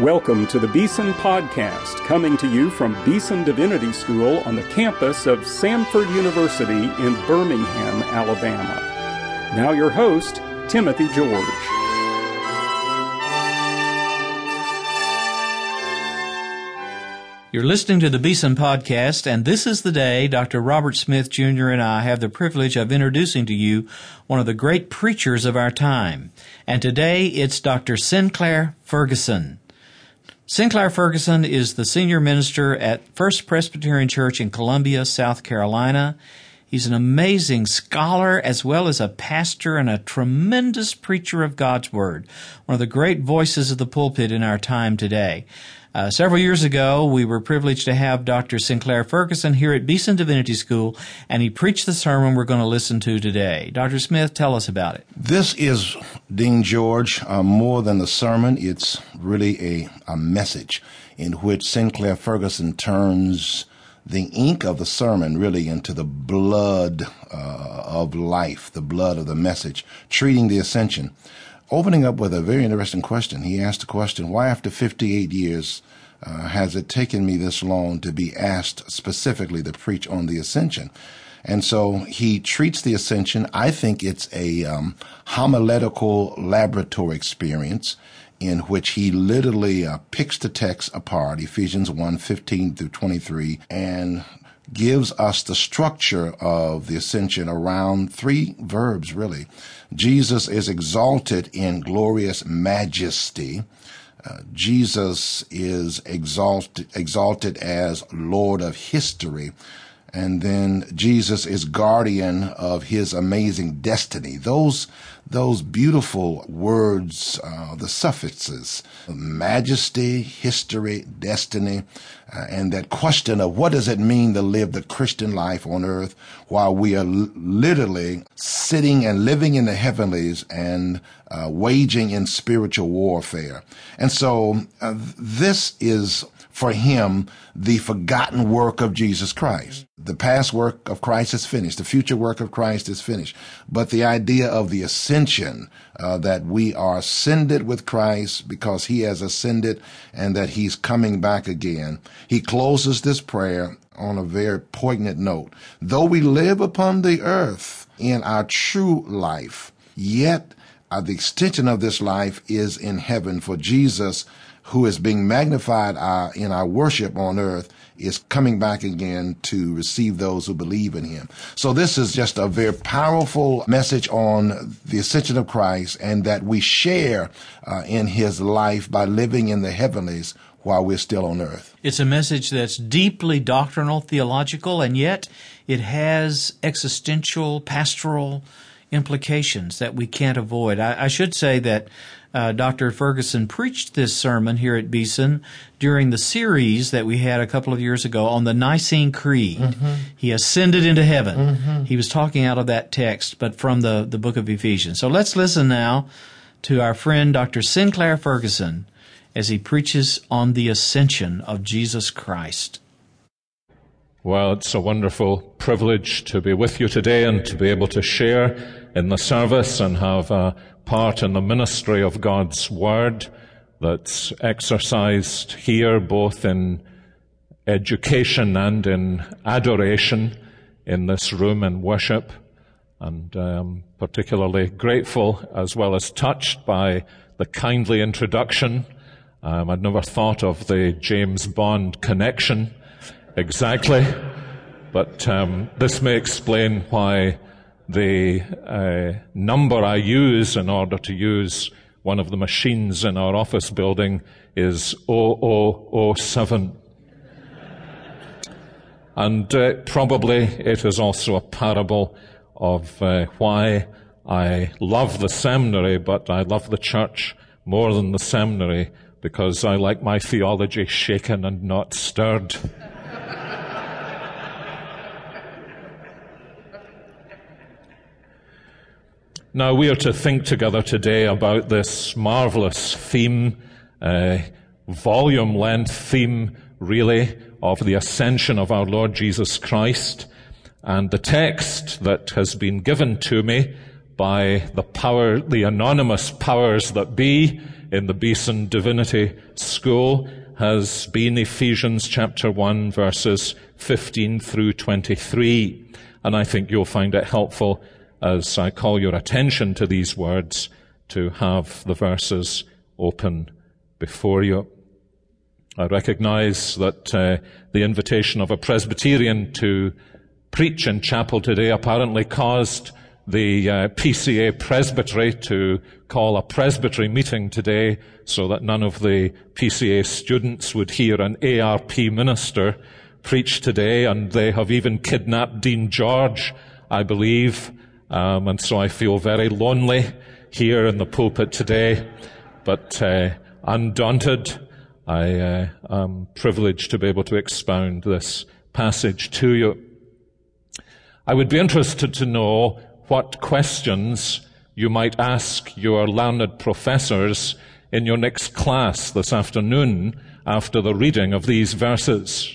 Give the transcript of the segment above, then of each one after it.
Welcome to the Beeson Podcast, coming to you from Beeson Divinity School on the campus of Samford University in Birmingham, Alabama. Now, your host, Timothy George. You're listening to the Beeson Podcast, and this is the day Dr. Robert Smith Jr. and I have the privilege of introducing to you one of the great preachers of our time. And today it's Dr. Sinclair Ferguson. Sinclair Ferguson is the senior minister at First Presbyterian Church in Columbia, South Carolina. He's an amazing scholar as well as a pastor and a tremendous preacher of God's Word, one of the great voices of the pulpit in our time today. Uh, several years ago, we were privileged to have Dr. Sinclair Ferguson here at Beeson Divinity School, and he preached the sermon we're going to listen to today. Dr. Smith, tell us about it. This is, Dean George, uh, more than a sermon. It's really a, a message in which Sinclair Ferguson turns the ink of the sermon really into the blood uh, of life, the blood of the message, treating the ascension opening up with a very interesting question. He asked the question, why after 58 years uh, has it taken me this long to be asked specifically to preach on the ascension? And so he treats the ascension. I think it's a um, homiletical laboratory experience in which he literally uh, picks the text apart, Ephesians 1, 15 through 23, and gives us the structure of the ascension around three verbs, really. Jesus is exalted in glorious majesty. Uh, Jesus is exalted, exalted as Lord of history. And then Jesus is guardian of his amazing destiny. Those, those beautiful words, uh, the suffixes, majesty, history, destiny, uh, and that question of what does it mean to live the Christian life on earth while we are l- literally sitting and living in the heavenlies and uh, waging in spiritual warfare. And so uh, this is for him the forgotten work of Jesus Christ. The past work of Christ is finished. The future work of Christ is finished. But the idea of the ascension, uh, that we are ascended with Christ because he has ascended and that he's coming back again. He closes this prayer on a very poignant note. Though we live upon the earth in our true life, yet uh, the extension of this life is in heaven for Jesus who is being magnified uh, in our worship on earth is coming back again to receive those who believe in him. So this is just a very powerful message on the ascension of Christ and that we share uh, in his life by living in the heavenlies while we're still on earth. It's a message that's deeply doctrinal, theological, and yet it has existential, pastoral implications that we can't avoid. I, I should say that uh, Dr. Ferguson preached this sermon here at Beeson during the series that we had a couple of years ago on the Nicene Creed. Mm-hmm. He ascended into heaven. Mm-hmm. He was talking out of that text, but from the, the book of Ephesians. So let's listen now to our friend Dr. Sinclair Ferguson as he preaches on the ascension of Jesus Christ. Well, it's a wonderful privilege to be with you today and to be able to share in the service and have a part in the ministry of God's Word that's exercised here both in education and in adoration in this room in worship. And um, particularly grateful as well as touched by the kindly introduction. Um, I'd never thought of the James Bond connection exactly, but um, this may explain why the uh, number I use in order to use one of the machines in our office building is 0007. and uh, probably it is also a parable of uh, why I love the seminary, but I love the church more than the seminary because I like my theology shaken and not stirred. Now, we are to think together today about this marvelous theme, uh, volume length theme, really, of the ascension of our Lord Jesus Christ. And the text that has been given to me by the power, the anonymous powers that be in the Beeson Divinity School has been Ephesians chapter 1 verses 15 through 23. And I think you'll find it helpful as I call your attention to these words to have the verses open before you. I recognize that uh, the invitation of a Presbyterian to preach in chapel today apparently caused the uh, PCA Presbytery to call a presbytery meeting today so that none of the PCA students would hear an ARP minister preach today, and they have even kidnapped Dean George, I believe, um, and so I feel very lonely here in the pulpit today, but uh, undaunted, I uh, am privileged to be able to expound this passage to you. I would be interested to know what questions you might ask your learned professors in your next class this afternoon after the reading of these verses.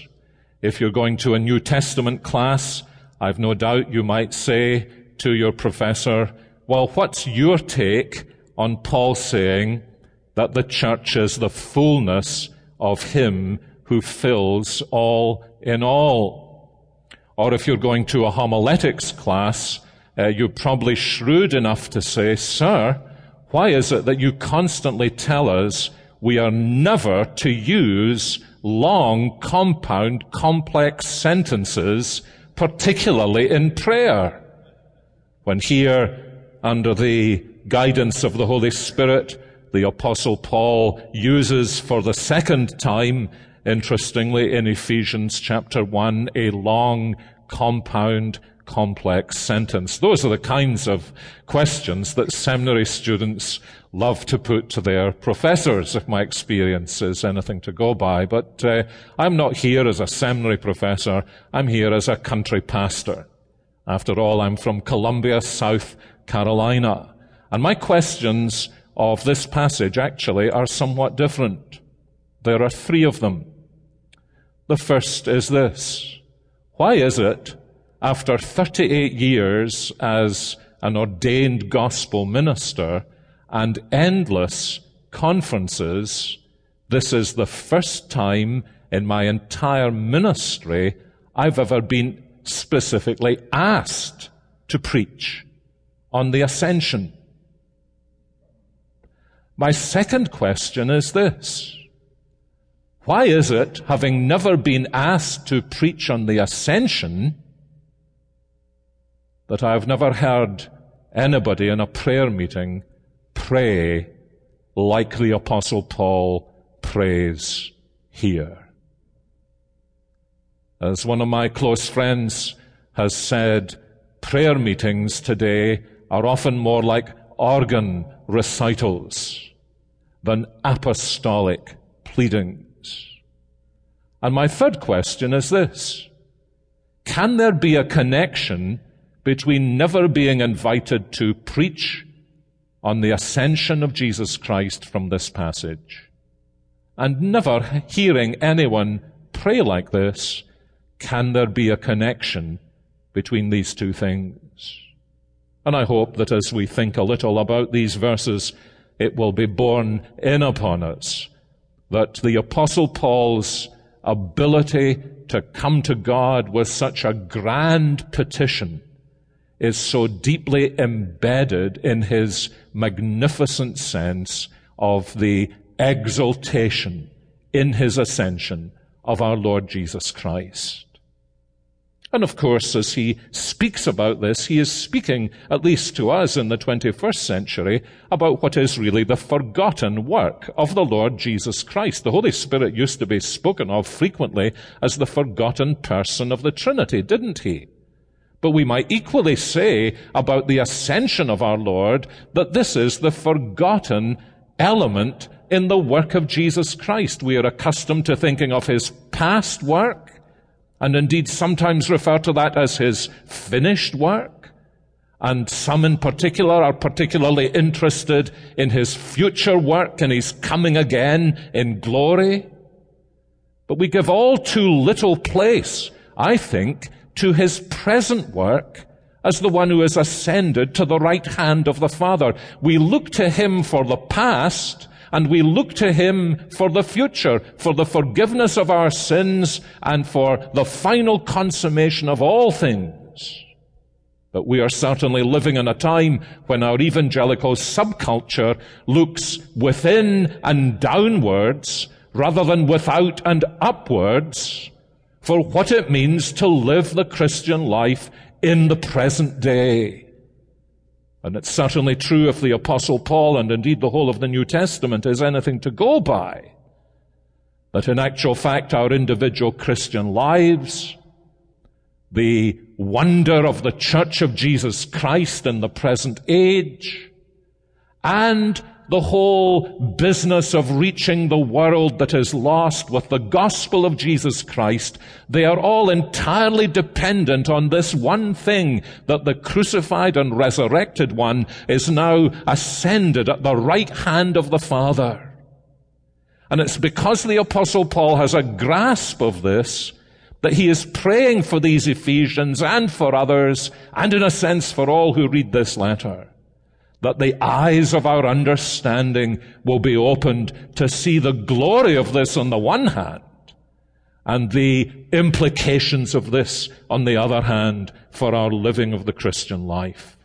If you're going to a New Testament class, I've no doubt you might say to your professor, well, what's your take on Paul saying that the church is the fullness of him who fills all in all? Or if you're going to a homiletics class, uh, you're probably shrewd enough to say, Sir, why is it that you constantly tell us we are never to use long, compound, complex sentences, particularly in prayer? When here, under the guidance of the Holy Spirit, the Apostle Paul uses for the second time, interestingly, in Ephesians chapter 1, a long, compound, complex sentence. Those are the kinds of questions that seminary students love to put to their professors, if my experience is anything to go by. But uh, I'm not here as a seminary professor. I'm here as a country pastor. After all, I'm from Columbia, South Carolina. And my questions of this passage actually are somewhat different. There are three of them. The first is this. Why is it after 38 years as an ordained gospel minister and endless conferences, this is the first time in my entire ministry I've ever been specifically asked to preach on the ascension. My second question is this. Why is it, having never been asked to preach on the ascension, that I have never heard anybody in a prayer meeting pray like the Apostle Paul prays here. As one of my close friends has said, prayer meetings today are often more like organ recitals than apostolic pleadings. And my third question is this. Can there be a connection between never being invited to preach on the ascension of Jesus Christ from this passage and never hearing anyone pray like this, can there be a connection between these two things? And I hope that as we think a little about these verses, it will be borne in upon us that the apostle Paul's ability to come to God with such a grand petition is so deeply embedded in his magnificent sense of the exaltation in his ascension of our Lord Jesus Christ. And of course, as he speaks about this, he is speaking, at least to us in the 21st century, about what is really the forgotten work of the Lord Jesus Christ. The Holy Spirit used to be spoken of frequently as the forgotten person of the Trinity, didn't he? But we might equally say about the ascension of our Lord that this is the forgotten element in the work of Jesus Christ. We are accustomed to thinking of his past work, and indeed sometimes refer to that as his finished work. And some in particular are particularly interested in his future work and his coming again in glory. But we give all too little place, I think, to his present work as the one who has ascended to the right hand of the Father. We look to him for the past And we look to Him for the future, for the forgiveness of our sins, and for the final consummation of all things. But we are certainly living in a time when our evangelical subculture looks within and downwards rather than without and upwards for what it means to live the Christian life in the present day. And it's certainly true if the Apostle Paul and indeed the whole of the New Testament is anything to go by. That in actual fact our individual Christian lives, the wonder of the Church of Jesus Christ in the present age, and the whole business of reaching the world that is lost with the gospel of Jesus Christ, they are all entirely dependent on this one thing, that the crucified and resurrected one is now ascended at the right hand of the Father. And it's because the apostle Paul has a grasp of this that he is praying for these Ephesians and for others, and in a sense for all who read this letter that the eyes of our understanding will be opened to see the glory of this on the one hand and the implications of this on the other hand for our living of the Christian life.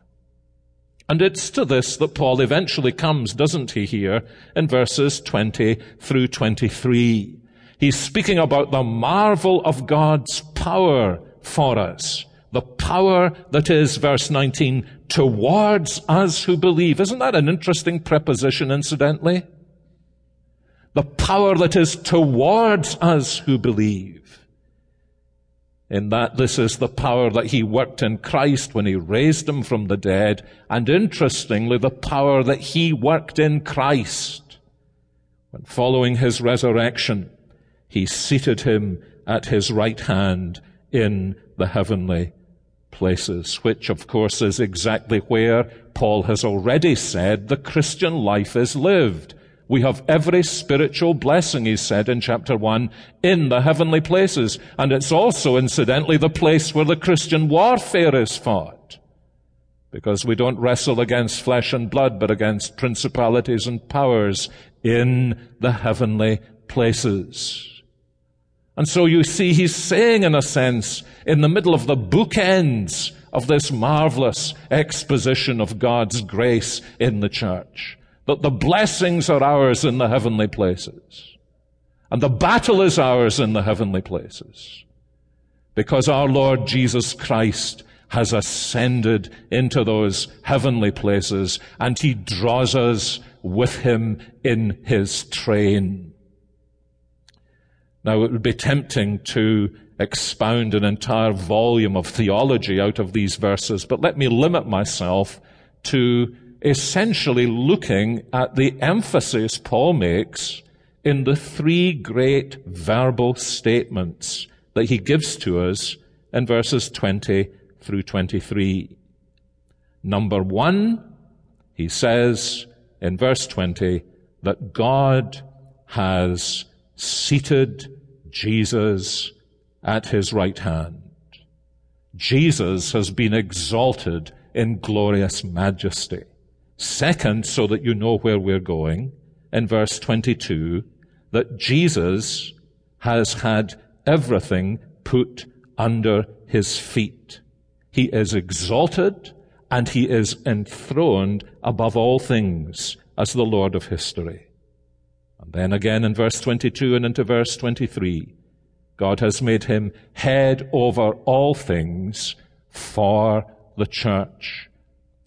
And it's to this that Paul eventually comes, doesn't he, here in verses 20 through 23. He's speaking about the marvel of God's power for us. The power that is, verse 19, towards us who believe. Isn't that an interesting preposition, incidentally? The power that is towards us who believe. In that this is the power that he worked in Christ when he raised him from the dead, and interestingly, the power that he worked in Christ when following his resurrection, he seated him at his right hand in the heavenly places, which of course is exactly where Paul has already said the Christian life is lived. We have every spiritual blessing, he said in chapter 1, in the heavenly places. And it's also, incidentally, the place where the Christian warfare is fought. Because we don't wrestle against flesh and blood, but against principalities and powers in the heavenly places. And so you see, he's saying, in a sense, in the middle of the bookends of this marvelous exposition of God's grace in the church, that the blessings are ours in the heavenly places. And the battle is ours in the heavenly places. Because our Lord Jesus Christ has ascended into those heavenly places and he draws us with him in his train. Now, it would be tempting to expound an entire volume of theology out of these verses, but let me limit myself to essentially looking at the emphasis Paul makes in the three great verbal statements that he gives to us in verses 20 through 23. Number one, he says in verse 20 that God has seated Jesus at his right hand. Jesus has been exalted in glorious majesty. Second, so that you know where we're going, in verse 22, that Jesus has had everything put under his feet. He is exalted and he is enthroned above all things as the Lord of history. And then again in verse 22 and into verse 23, God has made him head over all things for the church.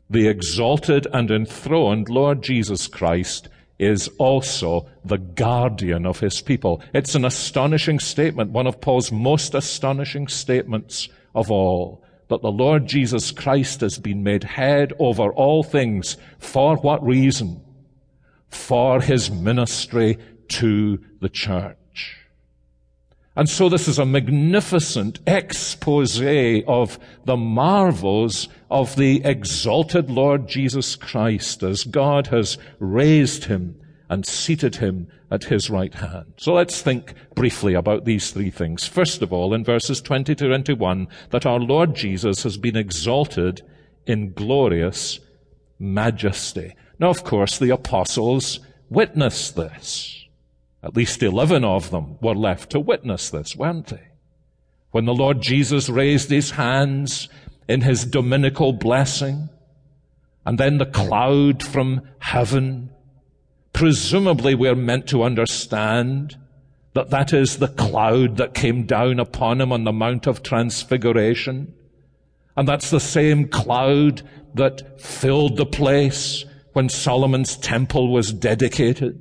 The exalted and enthroned Lord Jesus Christ is also the guardian of his people. It's an astonishing statement, one of Paul's most astonishing statements of all, that the Lord Jesus Christ has been made head over all things. For what reason? For his ministry to the church. And so this is a magnificent expose of the marvels of the exalted Lord Jesus Christ as God has raised him and seated him at his right hand. So let's think briefly about these three things. First of all, in verses 20 to 21, that our Lord Jesus has been exalted in glorious majesty. Now, of course, the apostles witnessed this. At least 11 of them were left to witness this, weren't they? When the Lord Jesus raised his hands in his dominical blessing, and then the cloud from heaven, presumably we're meant to understand that that is the cloud that came down upon him on the Mount of Transfiguration. And that's the same cloud that filled the place when Solomon's temple was dedicated.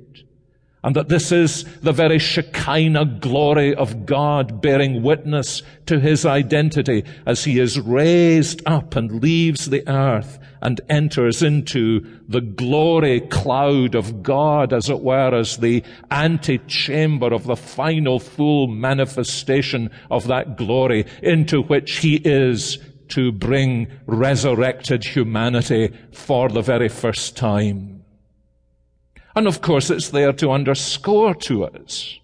And that this is the very Shekinah glory of God bearing witness to his identity as he is raised up and leaves the earth and enters into the glory cloud of God, as it were, as the antechamber of the final full manifestation of that glory into which he is to bring resurrected humanity for the very first time. And of course, it's there to underscore to us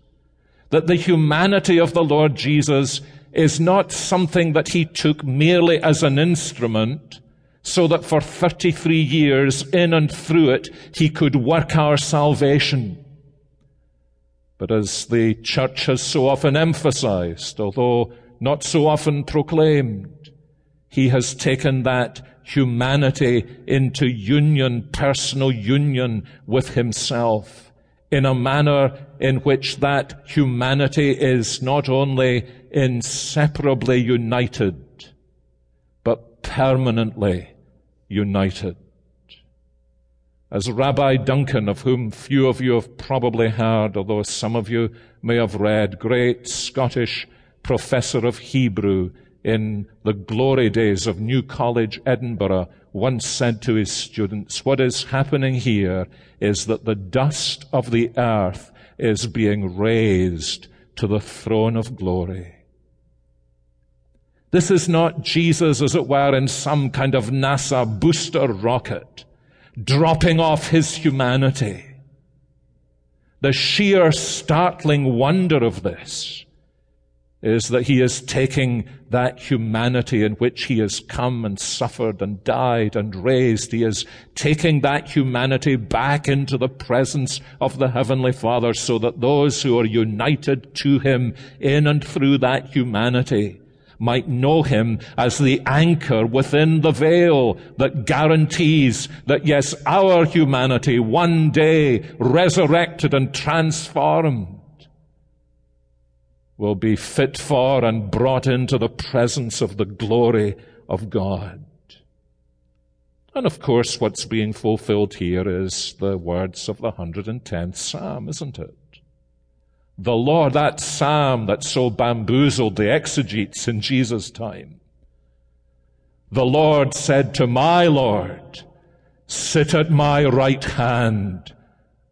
that the humanity of the Lord Jesus is not something that he took merely as an instrument so that for 33 years in and through it he could work our salvation. But as the church has so often emphasized, although not so often proclaimed, he has taken that humanity into union, personal union with himself in a manner in which that humanity is not only inseparably united, but permanently united. As Rabbi Duncan, of whom few of you have probably heard, although some of you may have read, great Scottish professor of Hebrew in the glory days of New College, Edinburgh, once said to his students, what is happening here is that the dust of the earth is being raised to the throne of glory. This is not Jesus, as it were, in some kind of NASA booster rocket, dropping off his humanity. The sheer startling wonder of this is that he is taking that humanity in which he has come and suffered and died and raised. He is taking that humanity back into the presence of the Heavenly Father so that those who are united to him in and through that humanity might know him as the anchor within the veil that guarantees that yes, our humanity one day resurrected and transformed will be fit for and brought into the presence of the glory of God. And of course, what's being fulfilled here is the words of the 110th Psalm, isn't it? The Lord, that Psalm that so bamboozled the exegetes in Jesus' time. The Lord said to my Lord, sit at my right hand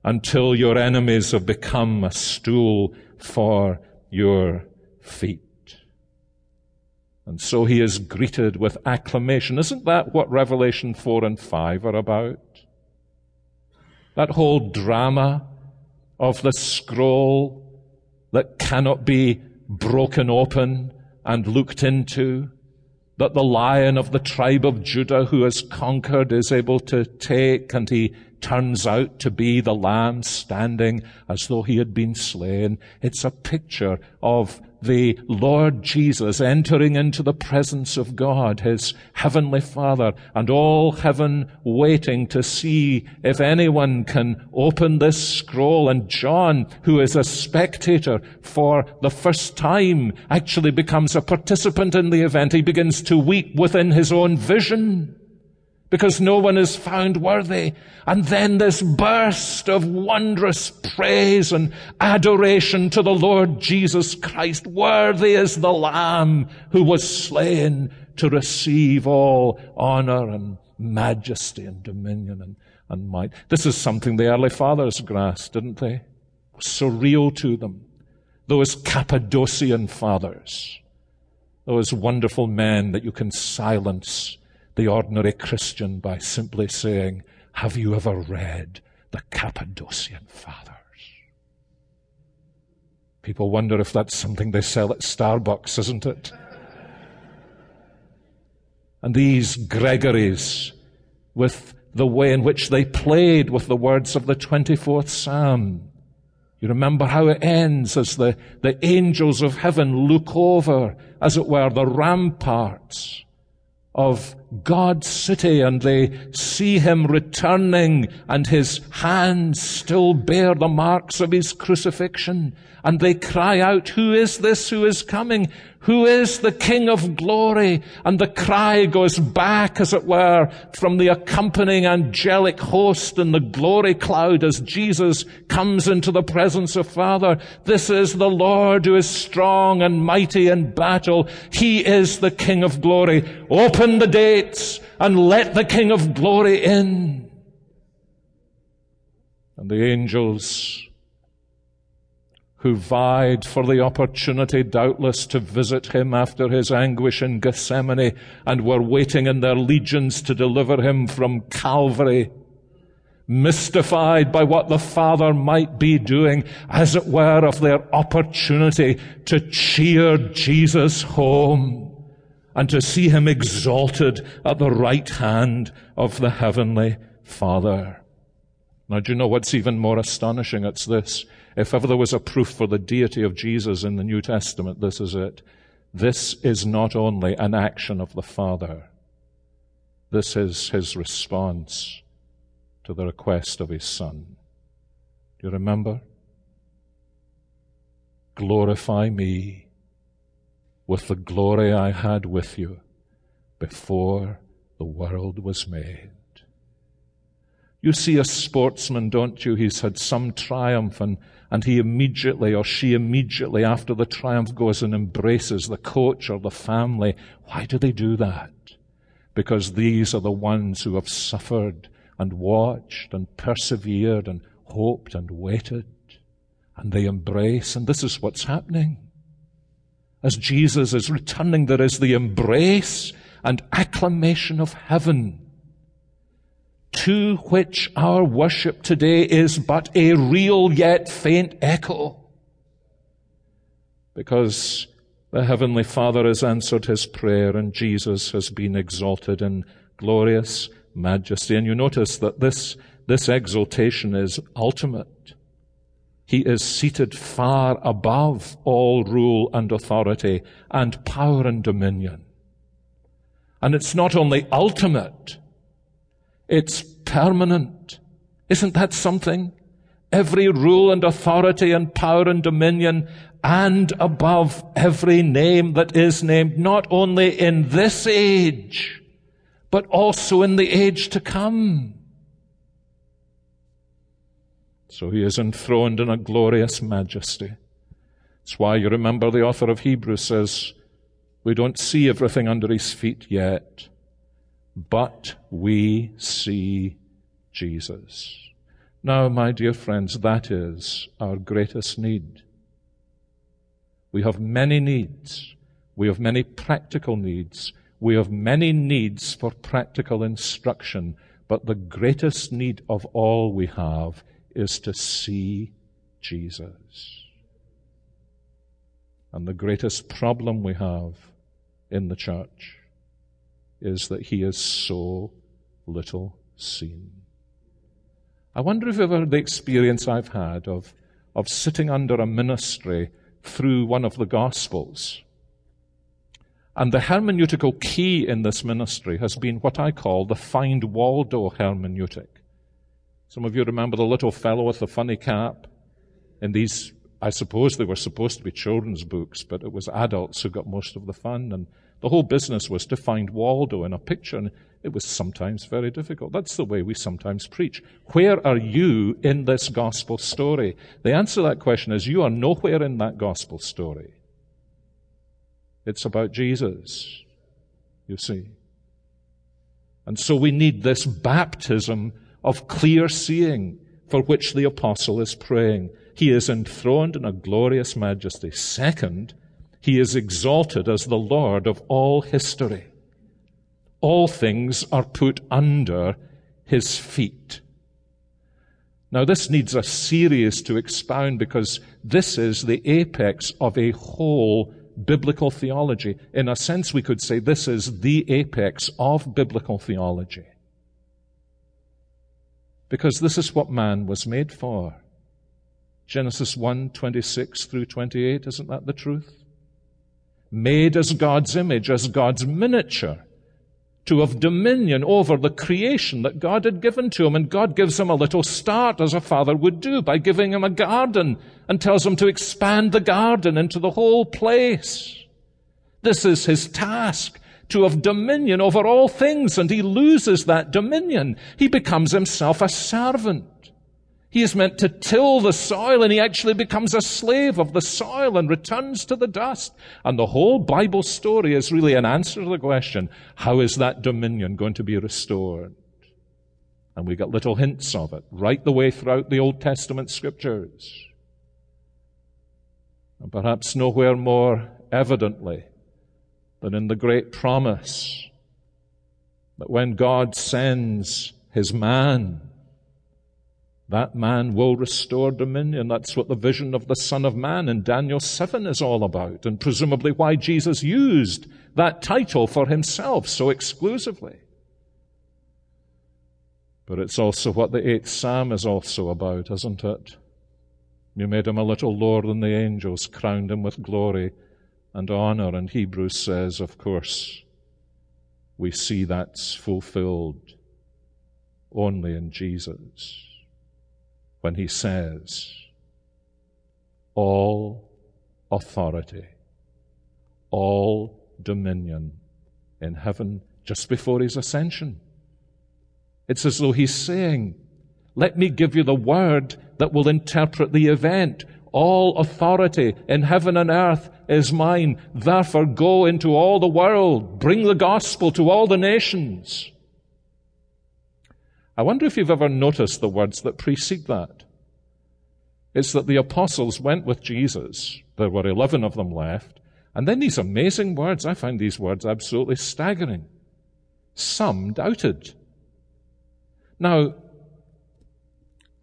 until your enemies have become a stool for your feet. And so he is greeted with acclamation. Isn't that what Revelation 4 and 5 are about? That whole drama of the scroll that cannot be broken open and looked into, that the lion of the tribe of Judah who has conquered is able to take and he turns out to be the lamb standing as though he had been slain. It's a picture of the Lord Jesus entering into the presence of God, his heavenly Father, and all heaven waiting to see if anyone can open this scroll. And John, who is a spectator for the first time, actually becomes a participant in the event. He begins to weep within his own vision because no one is found worthy. And then this burst of wondrous praise and adoration to the Lord Jesus Christ. Worthy is the Lamb who was slain to receive all honor and majesty and dominion and, and might. This is something the early fathers grasped, didn't they? It was so real to them. Those Cappadocian fathers. Those wonderful men that you can silence the ordinary Christian by simply saying, Have you ever read the Cappadocian Fathers? People wonder if that's something they sell at Starbucks, isn't it? And these Gregories, with the way in which they played with the words of the 24th Psalm. You remember how it ends as the, the angels of heaven look over, as it were, the ramparts of God's city and they see him returning and his hands still bear the marks of his crucifixion. And they cry out, who is this who is coming? Who is the King of glory? And the cry goes back, as it were, from the accompanying angelic host in the glory cloud as Jesus comes into the presence of Father. This is the Lord who is strong and mighty in battle. He is the King of glory. Open the gates and let the King of glory in. And the angels who vied for the opportunity, doubtless, to visit him after his anguish in Gethsemane and were waiting in their legions to deliver him from Calvary, mystified by what the Father might be doing, as it were, of their opportunity to cheer Jesus home and to see him exalted at the right hand of the heavenly Father. Now, do you know what's even more astonishing? It's this. If ever there was a proof for the deity of Jesus in the New Testament, this is it. This is not only an action of the Father, this is his response to the request of his Son. Do you remember? Glorify me with the glory I had with you before the world was made. You see a sportsman, don't you? He's had some triumph and and he immediately or she immediately after the triumph goes and embraces the coach or the family. Why do they do that? Because these are the ones who have suffered and watched and persevered and hoped and waited. And they embrace, and this is what's happening. As Jesus is returning, there is the embrace and acclamation of heaven to which our worship today is but a real yet faint echo. Because the Heavenly Father has answered his prayer and Jesus has been exalted in glorious majesty. And you notice that this, this exaltation is ultimate. He is seated far above all rule and authority and power and dominion. And it's not only ultimate, it's permanent. Isn't that something? Every rule and authority and power and dominion and above every name that is named, not only in this age, but also in the age to come. So he is enthroned in a glorious majesty. That's why you remember the author of Hebrews says, we don't see everything under his feet yet but we see Jesus. Now, my dear friends, that is our greatest need. We have many needs. We have many practical needs. We have many needs for practical instruction. But the greatest need of all we have is to see Jesus. And the greatest problem we have in the church is that he is so little seen. I wonder if ever the experience I've had of, of sitting under a ministry through one of the Gospels. And the hermeneutical key in this ministry has been what I call the Find Waldo hermeneutic. Some of you remember the little fellow with the funny cap in these, I suppose they were supposed to be children's books, but it was adults who got most of the fun. And the whole business was to find Waldo in a picture, and it was sometimes very difficult. That's the way we sometimes preach. Where are you in this gospel story? The answer to that question is you are nowhere in that gospel story. It's about Jesus, you see. And so we need this baptism of clear seeing for which the apostle is praying. He is enthroned in a glorious majesty. Second, he is exalted as the Lord of all history. All things are put under his feet. Now, this needs a series to expound because this is the apex of a whole biblical theology. In a sense, we could say this is the apex of biblical theology. Because this is what man was made for. Genesis 1 26 through 28, isn't that the truth? Made as God's image, as God's miniature, to have dominion over the creation that God had given to him. And God gives him a little start, as a father would do, by giving him a garden and tells him to expand the garden into the whole place. This is his task to have dominion over all things, and he loses that dominion. He becomes himself a servant. He is meant to till the soil and he actually becomes a slave of the soil and returns to the dust. And the whole Bible story is really an answer to the question, how is that dominion going to be restored? And we get little hints of it right the way throughout the Old Testament scriptures. And perhaps nowhere more evidently than in the great promise that when God sends his man, that man will restore dominion. That's what the vision of the Son of Man in Daniel 7 is all about, and presumably why Jesus used that title for himself so exclusively. But it's also what the eighth psalm is also about, isn't it? You made him a little lower than the angels, crowned him with glory and honor. And Hebrews says, of course, we see that's fulfilled only in Jesus when he says, All authority, all dominion in heaven just before his ascension. It's as though he's saying, Let me give you the word that will interpret the event. All authority in heaven and earth is mine. Therefore go into all the world. Bring the gospel to all the nations. I wonder if you've ever noticed the words that precede that. It's that the apostles went with Jesus. There were 11 of them left. And then these amazing words. I find these words absolutely staggering. Some doubted. Now,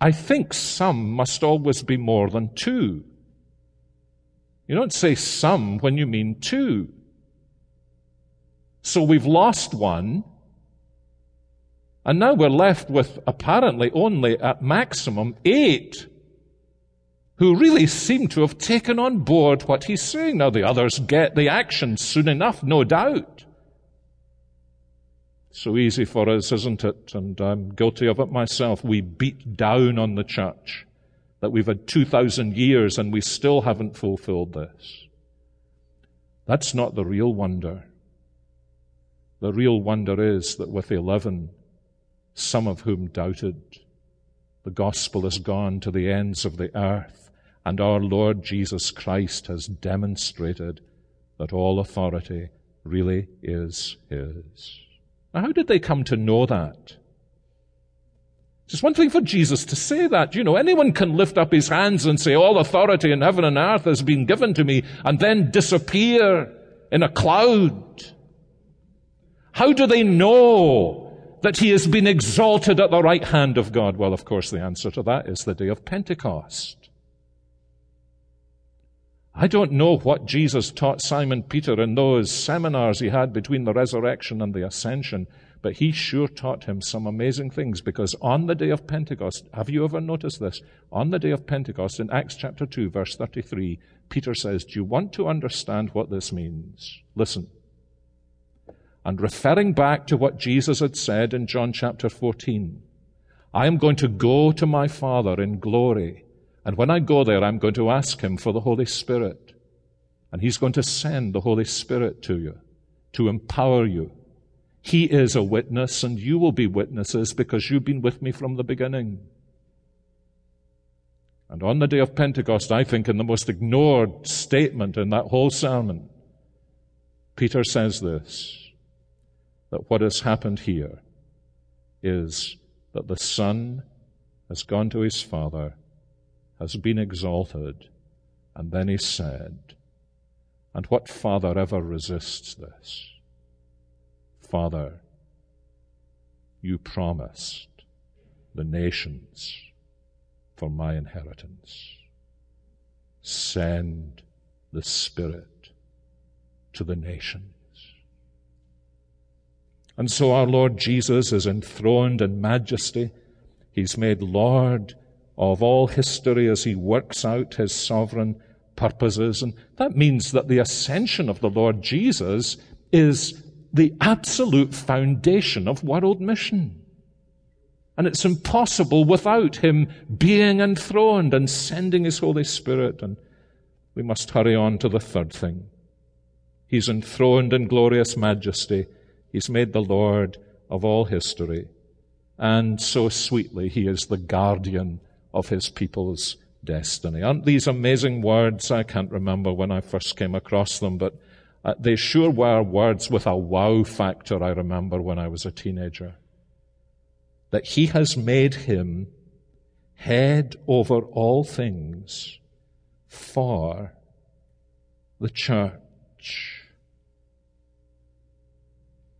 I think some must always be more than two. You don't say some when you mean two. So we've lost one, and now we're left with apparently only at maximum eight who really seem to have taken on board what he's saying. Now, the others get the action soon enough, no doubt. So easy for us, isn't it? And I'm guilty of it myself. We beat down on the church that we've had 2,000 years and we still haven't fulfilled this. That's not the real wonder. The real wonder is that with 11, some of whom doubted. The gospel has gone to the ends of the earth, and our Lord Jesus Christ has demonstrated that all authority really is His. Now, how did they come to know that? It's one thing for Jesus to say that. You know, anyone can lift up his hands and say, All authority in heaven and earth has been given to me, and then disappear in a cloud. How do they know that he has been exalted at the right hand of God? Well, of course, the answer to that is the day of Pentecost. I don't know what Jesus taught Simon Peter in those seminars he had between the resurrection and the ascension, but he sure taught him some amazing things because on the day of Pentecost, have you ever noticed this? On the day of Pentecost, in Acts chapter 2, verse 33, Peter says, Do you want to understand what this means? Listen and referring back to what Jesus had said in John chapter 14. I am going to go to my Father in glory, and when I go there, I'm going to ask Him for the Holy Spirit. And He's going to send the Holy Spirit to you to empower you. He is a witness, and you will be witnesses because you've been with me from the beginning. And on the day of Pentecost, I think in the most ignored statement in that whole sermon, Peter says this that what has happened here is that the Son has gone to his Father, has been exalted, and then he said, and what father ever resists this? Father, you promised the nations for my inheritance. Send the Spirit to the nations. And so our Lord Jesus is enthroned in majesty. He's made Lord of all history as he works out his sovereign purposes. And that means that the ascension of the Lord Jesus is the absolute foundation of world mission. And it's impossible without him being enthroned and sending his Holy Spirit. And we must hurry on to the third thing. He's enthroned in glorious majesty. He's made the Lord of all history. And so sweetly, he is the guardian of his people's destiny. Aren't these amazing words? I can't remember when I first came across them, but uh, they sure were words with a wow factor, I remember when I was a teenager. That he has made him head over all things for the church.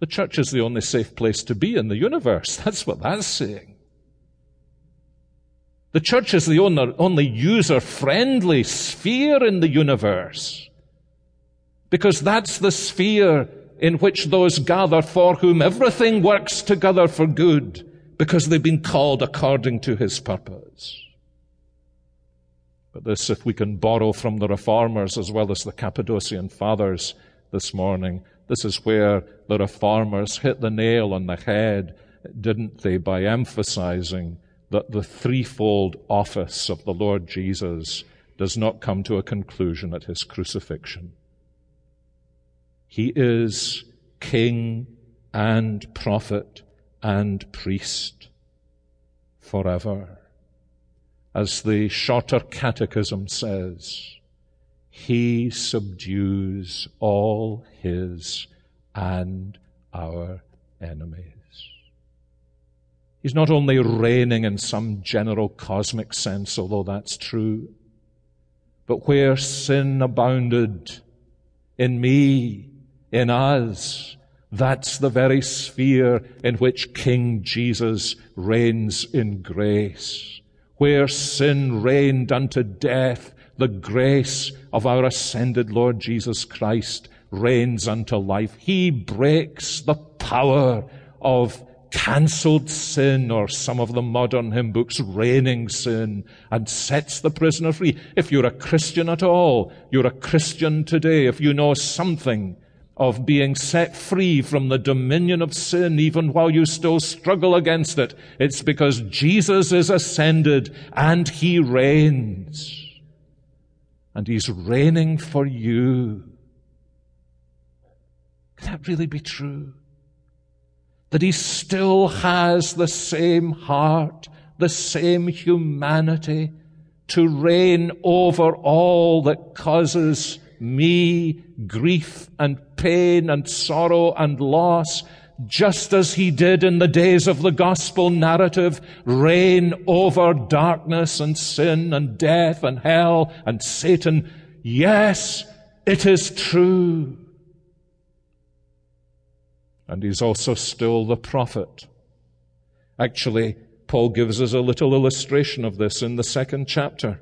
The church is the only safe place to be in the universe. That's what that's saying. The church is the only user friendly sphere in the universe. Because that's the sphere in which those gather for whom everything works together for good because they've been called according to his purpose. But this, if we can borrow from the reformers as well as the Cappadocian fathers this morning, this is where the reformers hit the nail on the head, didn't they, by emphasizing that the threefold office of the Lord Jesus does not come to a conclusion at his crucifixion. He is king and prophet and priest forever. As the shorter catechism says, he subdues all his and our enemies. He's not only reigning in some general cosmic sense, although that's true, but where sin abounded in me, in us, that's the very sphere in which King Jesus reigns in grace. Where sin reigned unto death, the grace of our ascended Lord Jesus Christ reigns unto life. He breaks the power of cancelled sin, or some of the modern hymn books, reigning sin, and sets the prisoner free. If you're a Christian at all, you're a Christian today. If you know something of being set free from the dominion of sin, even while you still struggle against it, it's because Jesus is ascended and he reigns. And he's reigning for you. Can that really be true? that he still has the same heart, the same humanity to reign over all that causes me grief and pain and sorrow and loss, just as he did in the days of the gospel narrative, reign over darkness and sin and death and hell and Satan. Yes, it is true. And he's also still the prophet. Actually, Paul gives us a little illustration of this in the second chapter.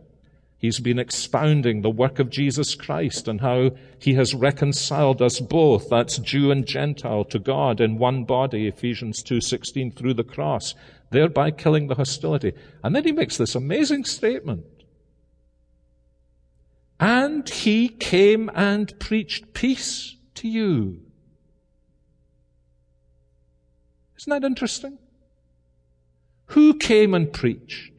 He's been expounding the work of Jesus Christ and how he has reconciled us both, that's Jew and Gentile, to God in one body, Ephesians 2:16 through the cross, thereby killing the hostility. And then he makes this amazing statement. And he came and preached peace to you Isn't that interesting? Who came and preached?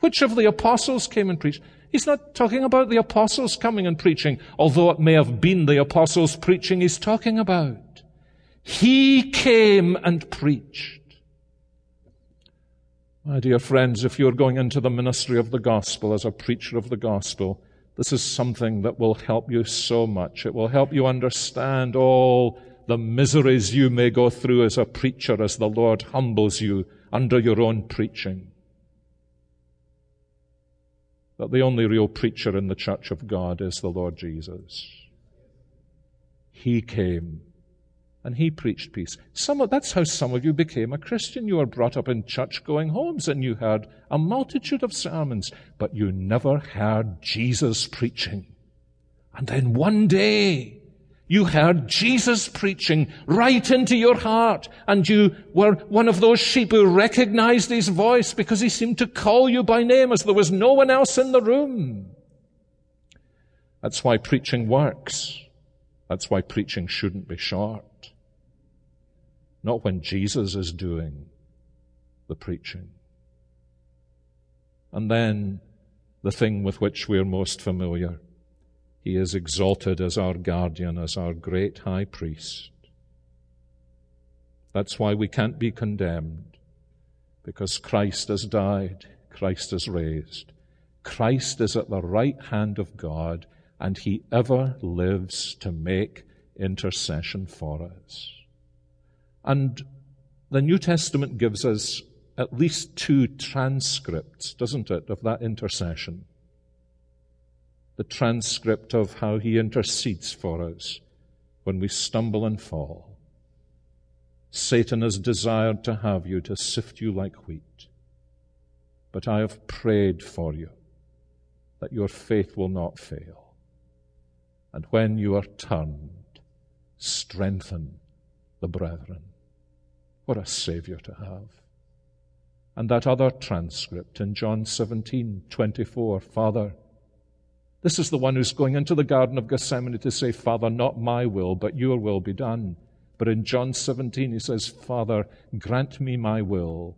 Which of the apostles came and preached? He's not talking about the apostles coming and preaching, although it may have been the apostles preaching he's talking about. He came and preached. My dear friends, if you're going into the ministry of the gospel as a preacher of the gospel, this is something that will help you so much. It will help you understand all the miseries you may go through as a preacher as the Lord humbles you under your own preaching. That the only real preacher in the church of God is the Lord Jesus. He came and he preached peace. Some of, that's how some of you became a Christian. You were brought up in church going homes and you heard a multitude of sermons, but you never heard Jesus preaching. And then one day, You heard Jesus preaching right into your heart, and you were one of those sheep who recognized his voice because he seemed to call you by name as there was no one else in the room. That's why preaching works. That's why preaching shouldn't be short. Not when Jesus is doing the preaching. And then the thing with which we're most familiar he is exalted as our guardian, as our great high priest. That's why we can't be condemned, because Christ has died, Christ has raised. Christ is at the right hand of God, and he ever lives to make intercession for us. And the New Testament gives us at least two transcripts, doesn't it, of that intercession the transcript of how he intercedes for us when we stumble and fall. Satan has desired to have you to sift you like wheat, but I have prayed for you that your faith will not fail. And when you are turned, strengthen the brethren. What a Savior to have. And that other transcript in John 17, 24, Father, this is the one who's going into the Garden of Gethsemane to say, Father, not my will, but your will be done. But in John 17, he says, Father, grant me my will,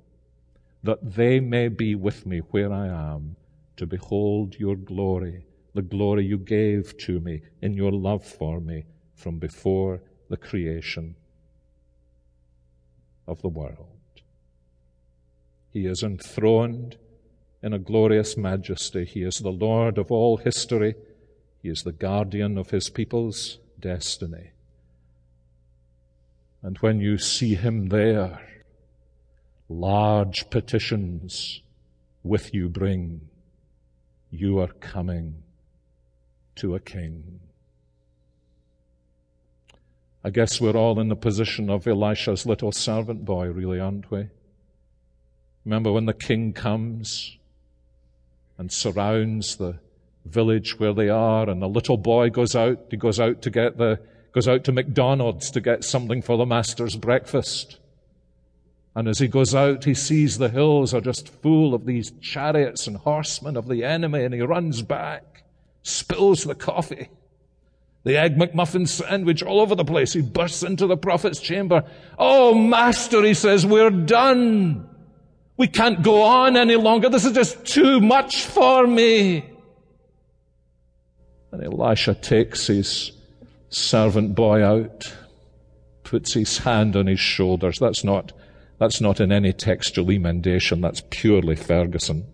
that they may be with me where I am, to behold your glory, the glory you gave to me in your love for me from before the creation of the world. He is enthroned in a glorious majesty. He is the Lord of all history. He is the guardian of his people's destiny. And when you see him there, large petitions with you bring. You are coming to a king. I guess we're all in the position of Elisha's little servant boy, really, aren't we? Remember when the king comes and surrounds the village where they are, and the little boy goes out. He goes out to get the goes out to McDonald's to get something for the master's breakfast. And as he goes out, he sees the hills are just full of these chariots and horsemen of the enemy, and he runs back, spills the coffee, the egg McMuffin sandwich all over the place. He bursts into the prophet's chamber. Oh, master, he says, we're done. We can't go on any longer. This is just too much for me. And Elisha takes his servant boy out, puts his hand on his shoulders. That's not, that's not in any textual emendation. That's purely Ferguson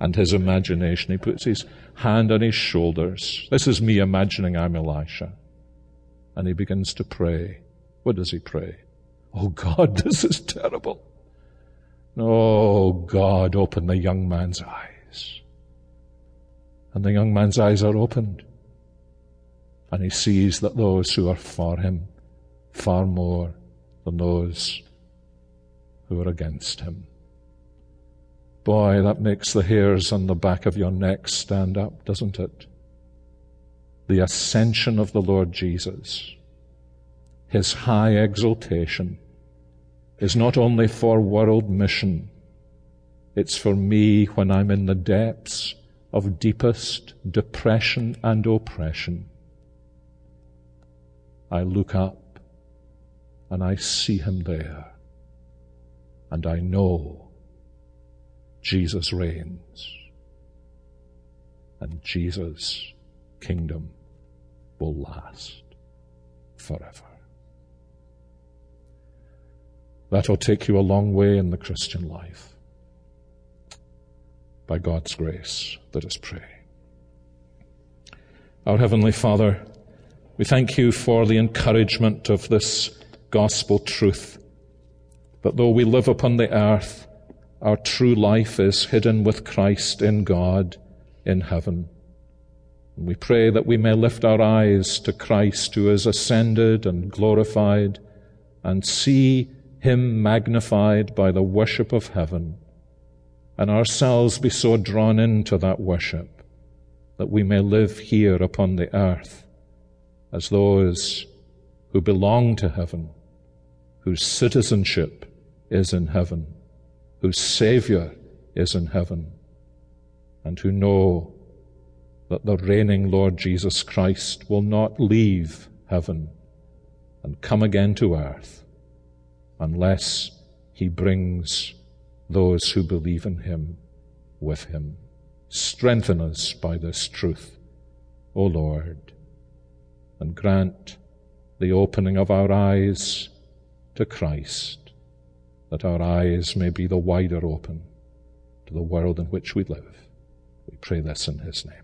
and his imagination. He puts his hand on his shoulders. This is me imagining I'm Elisha. And he begins to pray. What does he pray? Oh God, this is terrible. Oh, God, open the young man's eyes. And the young man's eyes are opened. And he sees that those who are for him far more than those who are against him. Boy, that makes the hairs on the back of your neck stand up, doesn't it? The ascension of the Lord Jesus, his high exaltation, is not only for world mission, it's for me when I'm in the depths of deepest depression and oppression. I look up and I see him there, and I know Jesus reigns, and Jesus' kingdom will last forever. That'll take you a long way in the Christian life. By God's grace, let us pray. Our Heavenly Father, we thank you for the encouragement of this gospel truth that though we live upon the earth, our true life is hidden with Christ in God in heaven. And we pray that we may lift our eyes to Christ who is ascended and glorified and see him magnified by the worship of heaven, and ourselves be so drawn into that worship that we may live here upon the earth as those who belong to heaven, whose citizenship is in heaven, whose Savior is in heaven, and who know that the reigning Lord Jesus Christ will not leave heaven and come again to earth unless he brings those who believe in him with him. Strengthen us by this truth, O Lord, and grant the opening of our eyes to Christ, that our eyes may be the wider open to the world in which we live. We pray this in his name.